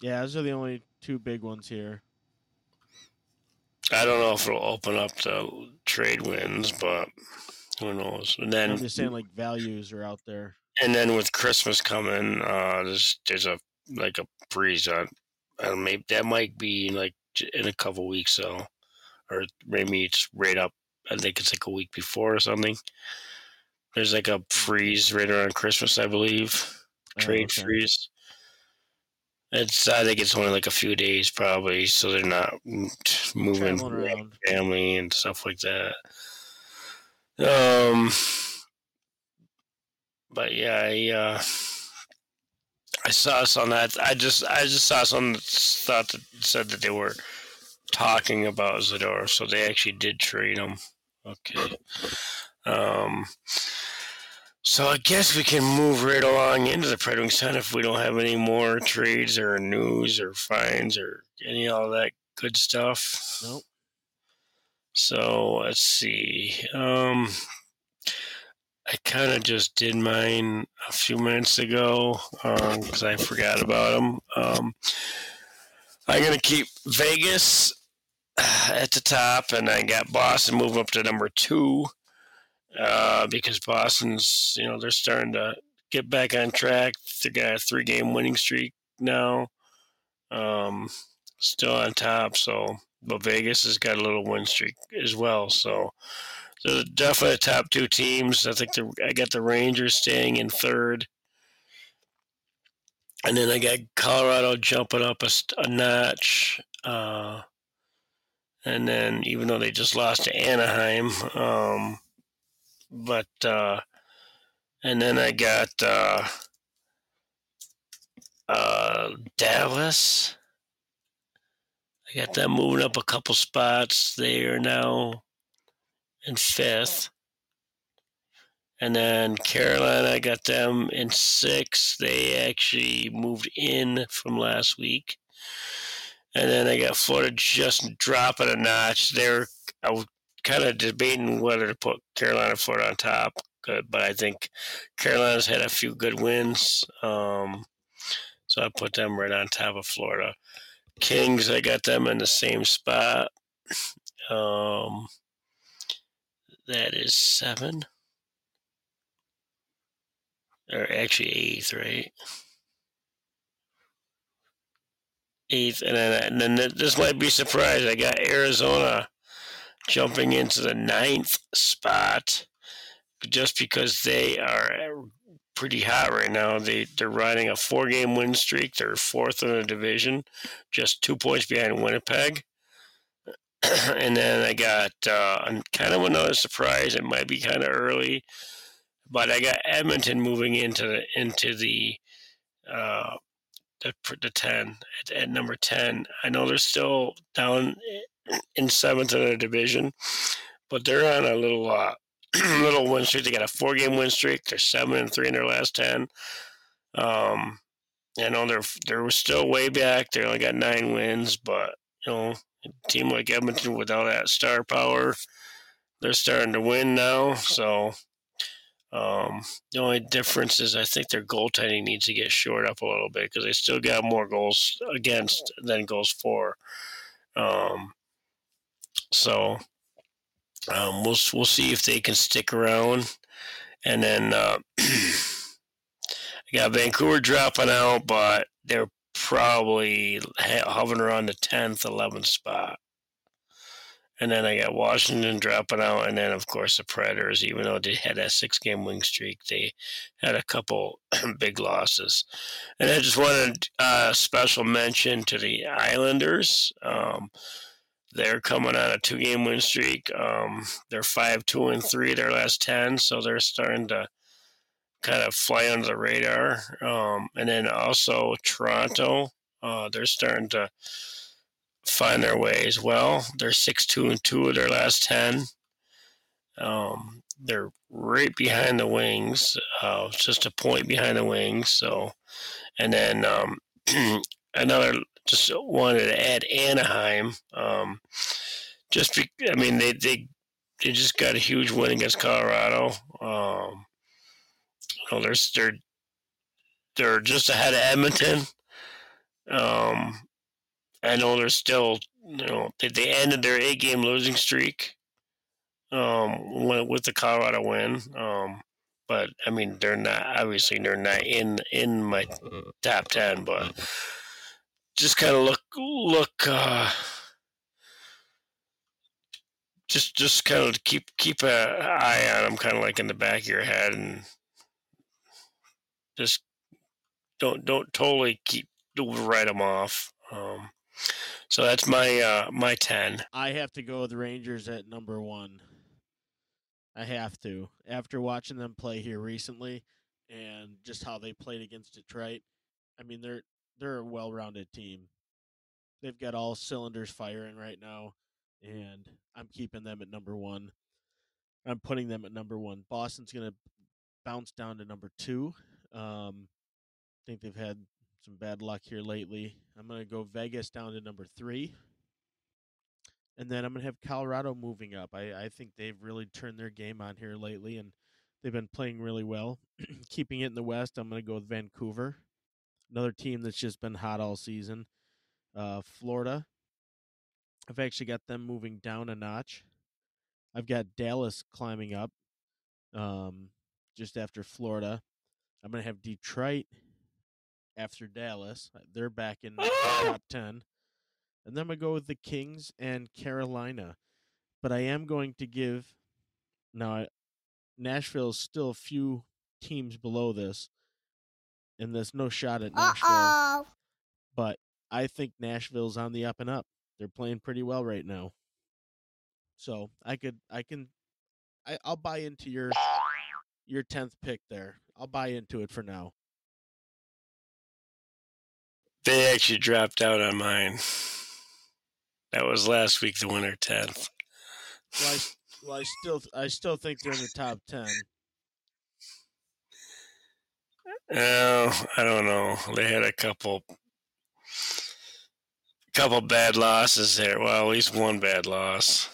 Yeah, those are the only two big ones here. I don't know if it'll open up the trade winds, but who knows? And then I'm just saying, like values are out there. and then with Christmas coming, uh, there's there's a like a freeze on. Don't maybe that might be like in a couple weeks, so or maybe it's right up. I think it's like a week before or something. There's like a freeze right around Christmas, I believe. Oh, Trade okay. freeze. It's I think it's only like a few days probably, so they're not moving around. family and stuff like that. Um, but yeah, I uh, I saw some that I just I just saw some that thought that said that they were talking about Zador, so they actually did trade him. Okay. Um. So I guess we can move right along into the Red Wings ton if we don't have any more trades or news or fines or any of all that good stuff. Nope. So let's see. Um, I kind of just did mine a few minutes ago because I forgot about them. Um, I'm gonna keep Vegas at the top, and I got Boston moving up to number two uh, because Boston's, you know, they're starting to get back on track. They got a three-game winning streak now. Um, still on top, so but Vegas has got a little win streak as well. So, so they're definitely the top two teams. I think the, I got the Rangers staying in third, and then I got Colorado jumping up a, a notch. Uh, and then even though they just lost to Anaheim, um, but uh, and then I got uh, uh, Dallas. I got them moving up a couple spots. They are now in fifth. And then Carolina, I got them in sixth. They actually moved in from last week. And then I got Florida just dropping a notch. They're I was kind of debating whether to put Carolina Florida on top, but I think Carolina's had a few good wins. Um, so I put them right on top of Florida. Kings, I got them in the same spot. Um, that is seven, or actually eighth, right? Eighth, and then and then this might be surprise. I got Arizona jumping into the ninth spot just because they are pretty hot right now. They they're riding a four game win streak. They're fourth in the division, just two points behind Winnipeg. and then I got uh, kind of another surprise. It might be kind of early, but I got Edmonton moving into the into the uh, the, the ten at, at number ten. I know they're still down in seventh in the division, but they're on a little uh, little win streak. They got a four game win streak. They're seven and three in their last ten. Um, I know they're they're still way back. They only got nine wins, but you know, a team like Edmonton without that star power, they're starting to win now. So um, the only difference is I think their goaltending needs to get shored up a little bit because they still got more goals against than goals for. Um, so um, we'll we'll see if they can stick around, and then uh, I got Vancouver dropping out, but they're probably hovering around the tenth, eleventh spot. And then I got Washington dropping out, and then of course the Predators. Even though they had a six-game win streak, they had a couple big losses. And I just wanted a uh, special mention to the Islanders. Um, they're coming on a two game win streak. Um, they're five, two, and three their last ten, so they're starting to kind of fly under the radar. Um, and then also Toronto, uh, they're starting to find their way as well. They're six, two, and two of their last ten. Um, they're right behind the Wings, uh, just a point behind the Wings. So, and then um, another just wanted to add Anaheim. Um, just be, I mean, they, they they just got a huge win against Colorado. Um, you know, they're they're they're just ahead of Edmonton. Um, I know they're still, you know, they, they ended their eight game losing streak um, with the Colorado win. Um, but I mean, they're not obviously they're not in in my top ten, but just kind of look look uh, just just kind of keep keep an eye on them kind of like in the back of your head and just don't don't totally keep write them off um, so that's my uh, my 10 i have to go with the rangers at number one. I have to. After watching them play here recently and just how they played against detroit i mean they're they're a well-rounded team. They've got all cylinders firing right now, and I'm keeping them at number one. I'm putting them at number one. Boston's going to bounce down to number two. Um, I think they've had some bad luck here lately. I'm going to go Vegas down to number three. And then I'm going to have Colorado moving up. I, I think they've really turned their game on here lately, and they've been playing really well. Keeping it in the West, I'm going to go with Vancouver another team that's just been hot all season. Uh, Florida. I've actually got them moving down a notch. I've got Dallas climbing up um, just after Florida. I'm going to have Detroit after Dallas. Uh, they're back in the top 10. And then I'm going to go with the Kings and Carolina. But I am going to give. Now, Nashville is still a few teams below this and there's no shot at Nashville. Uh-oh. But I think Nashville's on the up and up. They're playing pretty well right now. So I could I can I, I'll buy into your your tenth pick there. I'll buy into it for now. They actually dropped out on mine. That was last week, the winner tenth. Well, I, well, I still I still think they're in the top ten. Oh, I don't know. They had a couple couple bad losses there. Well, at least one bad loss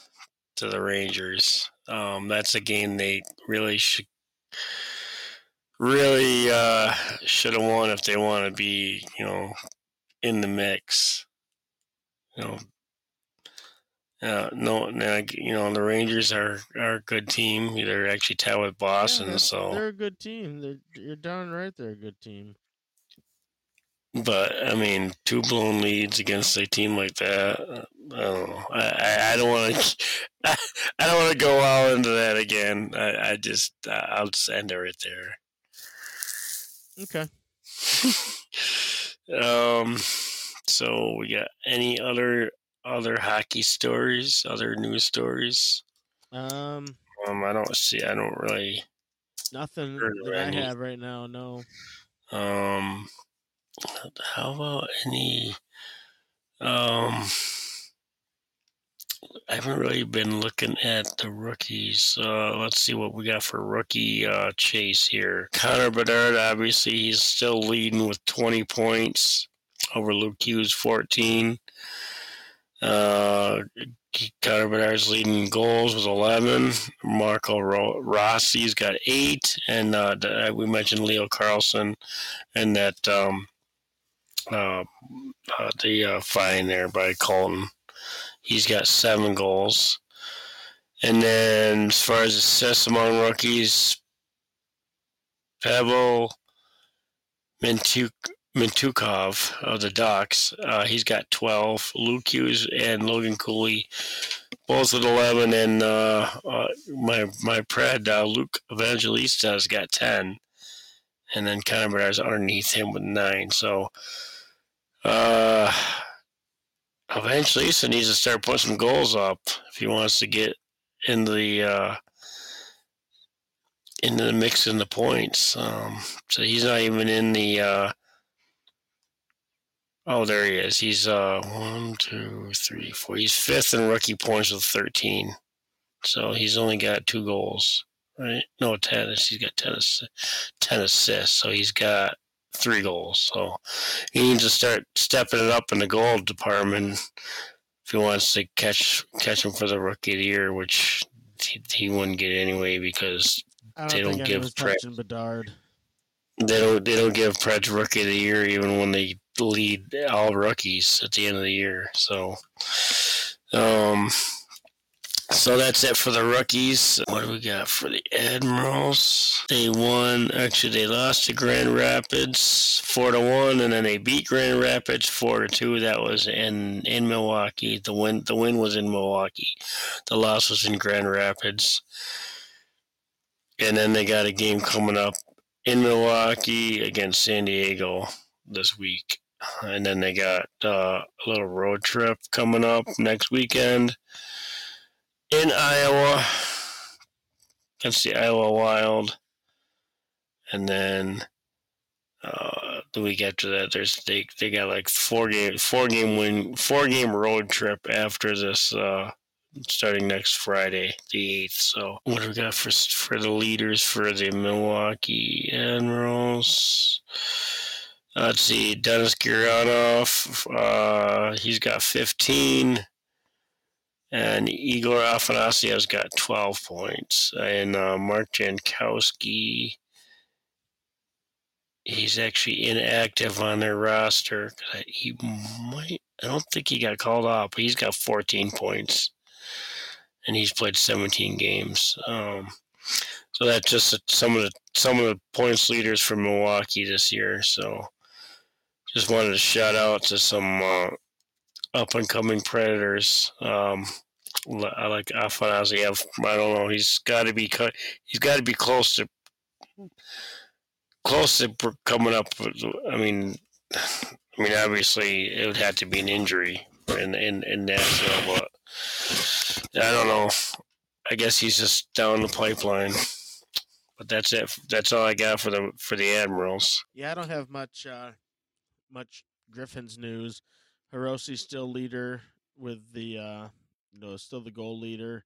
to the Rangers. Um, that's a game they really should really uh, should have won if they want to be, you know, in the mix. you know, uh, no, you know, the Rangers are, are a good team. They're actually tied with Boston, Yeah, they're, so. they're a good team. They're, you're darn right. They're a good team. But I mean, two blown leads against a team like that. uh, I don't know. I, I, I don't want to. I don't want to go all into that again. I, I just I'll just end it right there. Okay. um. So we got any other other hockey stories, other news stories? Um, Um, I don't see. I don't really. nothing that I have right now. No. Um, how about any? Um, I haven't really been looking at the rookies. Uh, let's see what we got for rookie uh, chase here. Connor Bedard, obviously, he's still leading with 20 points over Luke Hughes, 14. Uh, Connor leading goals with 11. Marco Ro- Rossi's got eight. And uh, we mentioned Leo Carlsson and that um, uh, uh, the uh, fine there by Colton. He's got seven goals. And then as far as assists among rookies, Pebble, Mintuk, Mintyukov of the Ducks, uh, he's got 12. Luke Hughes and Logan Cooley both with 11. And uh, uh, my my pred, uh, Luke Evangelista, has got 10. And then Connor Bedard's underneath him with 9. So uh, Evangelista needs to start putting some goals up if he wants to get in the uh, into the mix in the points. Um, so he's not even in the. Oh, there he is. He's uh, one, two, three, four. He's fifth in rookie points with thirteen. So he's only got two goals, right? No, ten. He's got ten, assi- 10 assists. So he's got three goals. So he needs to start stepping it up in the goal department if he wants to catch catch him for the rookie of the year, which he, he wouldn't get anyway because They don't don't give credit. Bedard. they don't they don't give Preds rookie of the year even when they lead all rookies at the end of the year. So, um, so that's it for the rookies. What do we got for the Admirals? They won. Actually, they lost to Grand Rapids four to one, and then they beat Grand Rapids four to two. That was in in Milwaukee. The win the win was in Milwaukee. The loss was in Grand Rapids. And then they got a game coming up in Milwaukee against San Diego this week. And then they got uh, a little road trip coming up next weekend in Iowa against the Iowa Wild. And then uh, the week after that, there's they, they got like four game four game win four game road trip after this uh, starting next Friday, the eighth. So what do we got for for the leaders for the Milwaukee Admirals? Uh, let's see, Denis Gurianov, uh, he's got 15. And Igor Afanasyev's got 12 points. And uh, Mark Jankowski, he's actually inactive on their roster. He might, I don't think he got called off, but he's got 14 points. And he's played 17 games. Um, so that's just some of the some of the points leaders for Milwaukee this year. So just wanted to shout out to some uh, up and coming predators. Um, I like Afanasyev. I don't know. He's got to be. He's got to be close to close to coming up. I mean, I mean, obviously it would have to be an injury in in in Nashville, but I don't know. I guess he's just down the pipeline. But that's it. That's all I got for the for the Admirals. Yeah, I don't have much uh much Griffins news. Hirosi's still leader with the uh you know, still the goal leader.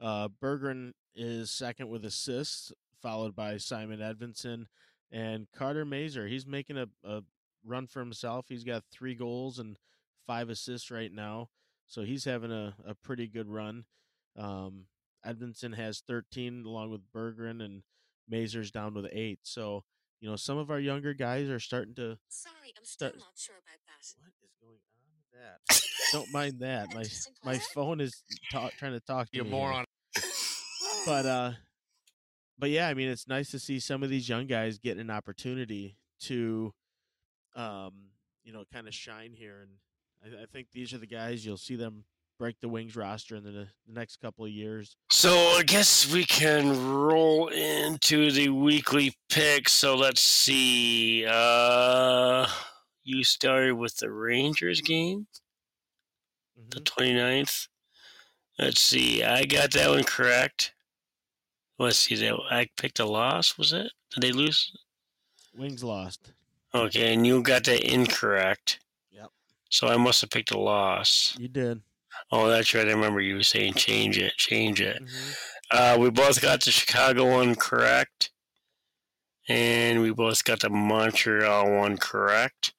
Uh Bergeron is second with assists, followed by Simon Edvinsson and Carter Mazur. He's making a, a run for himself. He's got three goals and five assists right now. So he's having a, a pretty good run. Um Edvinsson has 13 along with Bergeron and Mazur's down with eight. So, you know, some of our younger guys are starting to Sorry, I'm still Start- not sure about that. what is going on? with that. Don't mind that. My my phone is ta- trying to talk to You me. here. moron. But uh, but yeah, I mean, it's nice to see some of these young guys get an opportunity to, um, you know, kind of shine here, and I, I think these are the guys you'll see them break the Wings roster in the, the next couple of years. So I guess we can roll into the weekly picks. So let's see. Uh, you started with the Rangers game, the Mhm. 29th. Let's see. I got that one correct. Let's see. That I picked a loss. Was it? Did they lose? Wings lost. Okay, and you got that incorrect. Yep. So I must have picked a loss. You did. Oh, that's right. I remember you were saying change it, change it. Mhm. Uh, we both got the Chicago one correct, and we both got the Montreal one correct.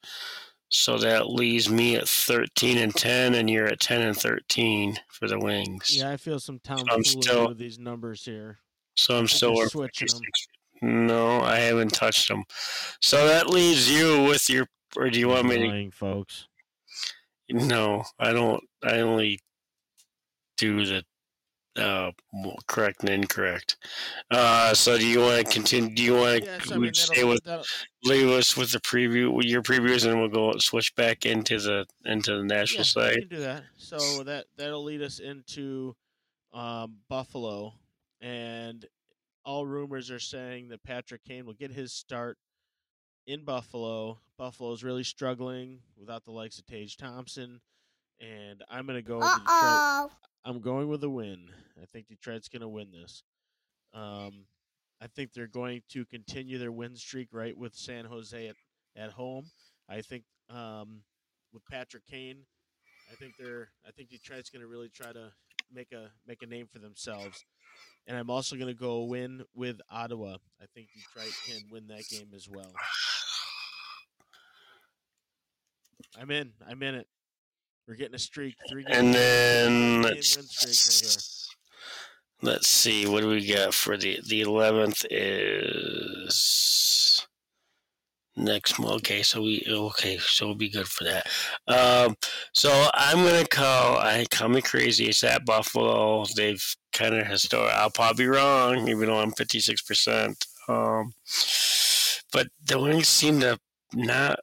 So that leaves me at thirteen and ten, and you're at ten and thirteen for the Wings. Yeah, I feel some I'm still- with these numbers here. So I'm still switching 'em. 56. No, I haven't touched them. So that leaves you with your. Or do you want me to? Folks. No, I don't. I only do the uh, correct and incorrect. Uh, so do you want to continue? Do you want to Yes, I mean, stay with that'll, leave us with the preview, your previews, and we'll go switch back into the into the national yeah, side. we can do that. So that that'll lead us into um, Buffalo, and all rumors are saying that Patrick Kane will get his start in Buffalo. Buffalo's really struggling without the likes of Tage Thompson, and I'm gonna go. with Detroit. I'm going with a win. I think Detroit's going to win this. Um, I think they're going to continue their win streak right with San Jose at, at home. I think um, with Patrick Kane, I think they're I think Detroit's going to really try to make a make a name for themselves. And I'm also going to go win with Ottawa. I think Detroit can win that game as well. I'm in. I'm in it. We're getting a streak. Three games. And then let's right let's see what do we got for the the eleventh is next month. Okay, so we okay, so we'll be good for that. Um, so I'm gonna call. I call me crazy. It's at Buffalo. They've kind of historic. I'll probably be wrong, even though I'm 56 percent. Um, but the Wings seem to not.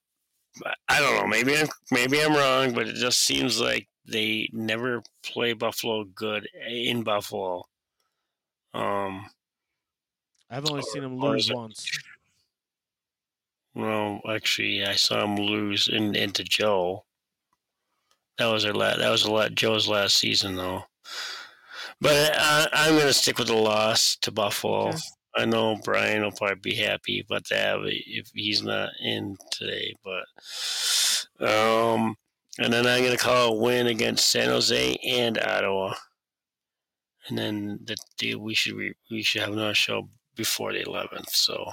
I don't know. Maybe I'm maybe I'm wrong, but it just seems like they never play Buffalo good in Buffalo. Um, I've only seen them lose once. well, actually, I saw them lose in into Joe. That was their la- That was a lot Joe's last season, though. But I, I'm going to stick with the loss to Buffalo. Okay. I know Brian will probably be happy about that if he's not in today. But um, and then I'm to call a win against San Jose and Ottawa. And then the, the we should re, we should have another show before the 11th. So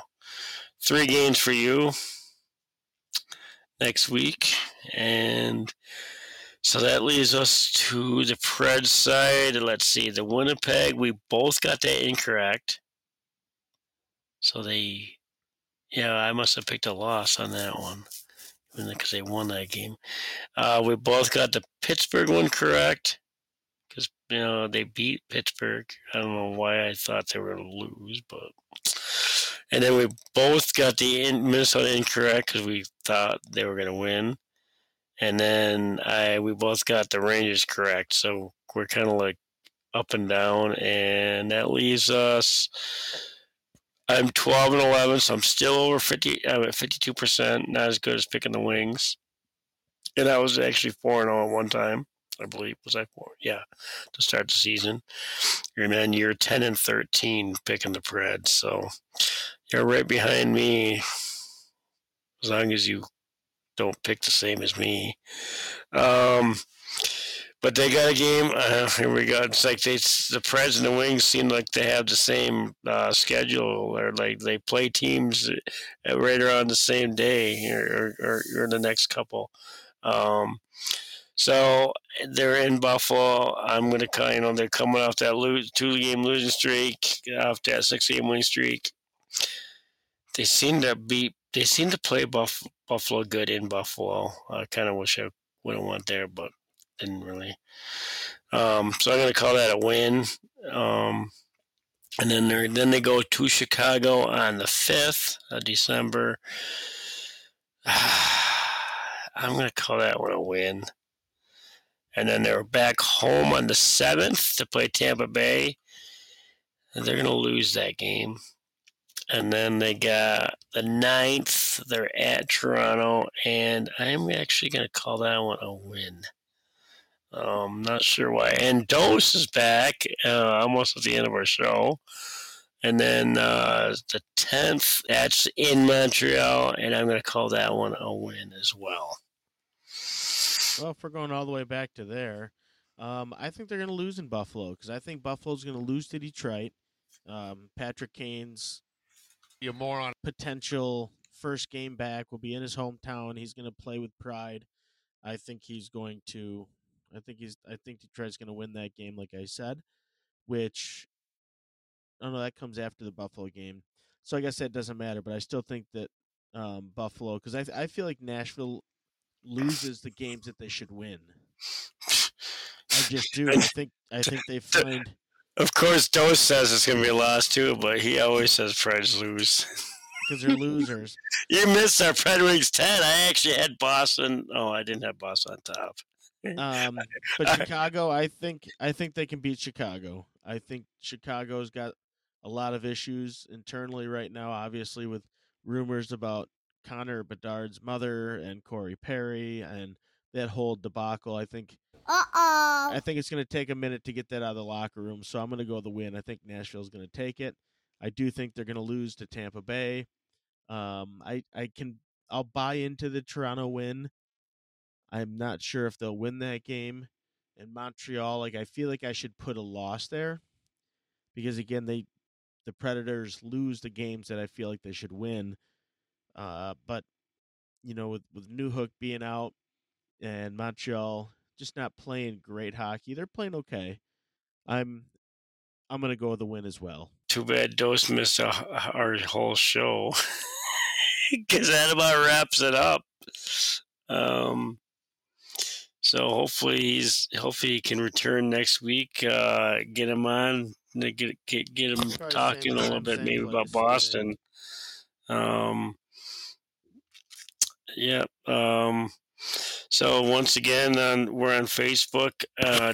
three games for you next week, and so that leaves us to the Pred side. Let's see, the Winnipeg. We both got that incorrect. So they, yeah, I must have picked a loss on that one because they won that game. Uh, we both got the Pittsburgh one correct because you know they beat Pittsburgh. I don't know why I thought they were going to lose, but and then we both got the in Minnesota incorrect because we thought they were going to win, and then I we both got the Rangers correct. So we're kind of like up and down, and that leaves us. I'm 12 and 11, so I'm still over 50. I'm at 52 percent. Not as good as picking the Wings, and I was actually four and 0 at one time. I believe was I four? Yeah, to start the season. And then you're 10 and 13 picking the Preds, so you're right behind me. As long as you don't pick the same as me. Um, but they got a game. Uh, here we go. It's like they, the Preds and the Wings seem like they have the same uh, schedule, or like they play teams uh, right around the same day, or, or, or the next couple. Um, so they're in Buffalo. I'm going to kind know they're coming off that lose, two game losing streak, off that six game winning streak. They seem to be they seem to play Buff, Buffalo good in Buffalo. I kind of wish I wouldn't went there, but didn't really. Um, so I'm going to call that a win. Um, and then they then they go to Chicago on the 5th of December. I'm going to call that one a win. And then they're back home on the 7th to play Tampa Bay. And they're going to lose that game. And then they got the 9th. They're at Toronto. And I'm actually going to call that one a win. Um, not sure why. And Dose is back uh, almost at the end of our show. And then uh, the 10th, that's in Montreal. And I'm going to call that one a win as well. Well, if we're going all the way back to there, um, I think they're going to lose in Buffalo because I think Buffalo's going to lose to Detroit. Um, Patrick Kane's You moron. potential first game back will be in his hometown. He's going to play with pride. I think he's going to. I think he's. I think Detroit's going to win that game, like I said. Which, I don't know. That comes after the Buffalo game, so I guess that doesn't matter. But I still think that um, Buffalo, because I I feel like Nashville loses the games that they should win. I just do. I think. I think they find. Of course, Dose says it's going to be a loss too, but he always says Preds lose. because they're losers. you missed our Pred Wings 10. I actually had Boston. Oh, I didn't have Boston on top. Um, but Chicago, I think I think they can beat Chicago. I think Chicago's got a lot of issues internally right now. Obviously, with rumors about Connor Bedard's mother and Corey Perry and that whole debacle. I think Uh oh. I think it's going to take a minute to get that out of the locker room. So I'm going to go the win. I think Nashville's going to take it. I do think they're going to lose to Tampa Bay. Um, I I can I'll buy into the Toronto win. I'm not sure if they'll win that game. In Montreal, like I feel like I should put a loss there because again they the Predators lose the games that I feel like they should win. Uh, but you know with with Newhook being out and Montreal just not playing great hockey, they're playing okay. I'm I'm gonna go with the win as well. Too bad Dose missed our, our whole show because that about wraps it up. Um, so hopefully he's hopefully he can return next week. Uh, get him on, get get get him Probably talking a little bit maybe about yeah. Boston. Um, yep. Um, so once again, on, we're on Facebook, uh,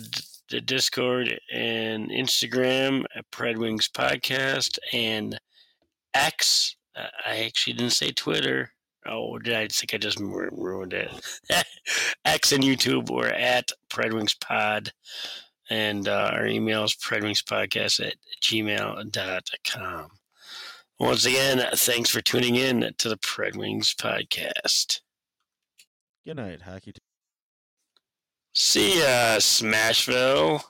the Discord, and Instagram at Pred Wings Podcast, and X. Uh, actually didn't say Twitter. Oh, did I think I just ruined it? X and YouTube, we're at Pred Wings Pod, and uh, our email is predwingspodcast at gmail.com. Once again, thanks for tuning in to the Pred Wings Podcast. Good night, hockey. See ya, Smashville.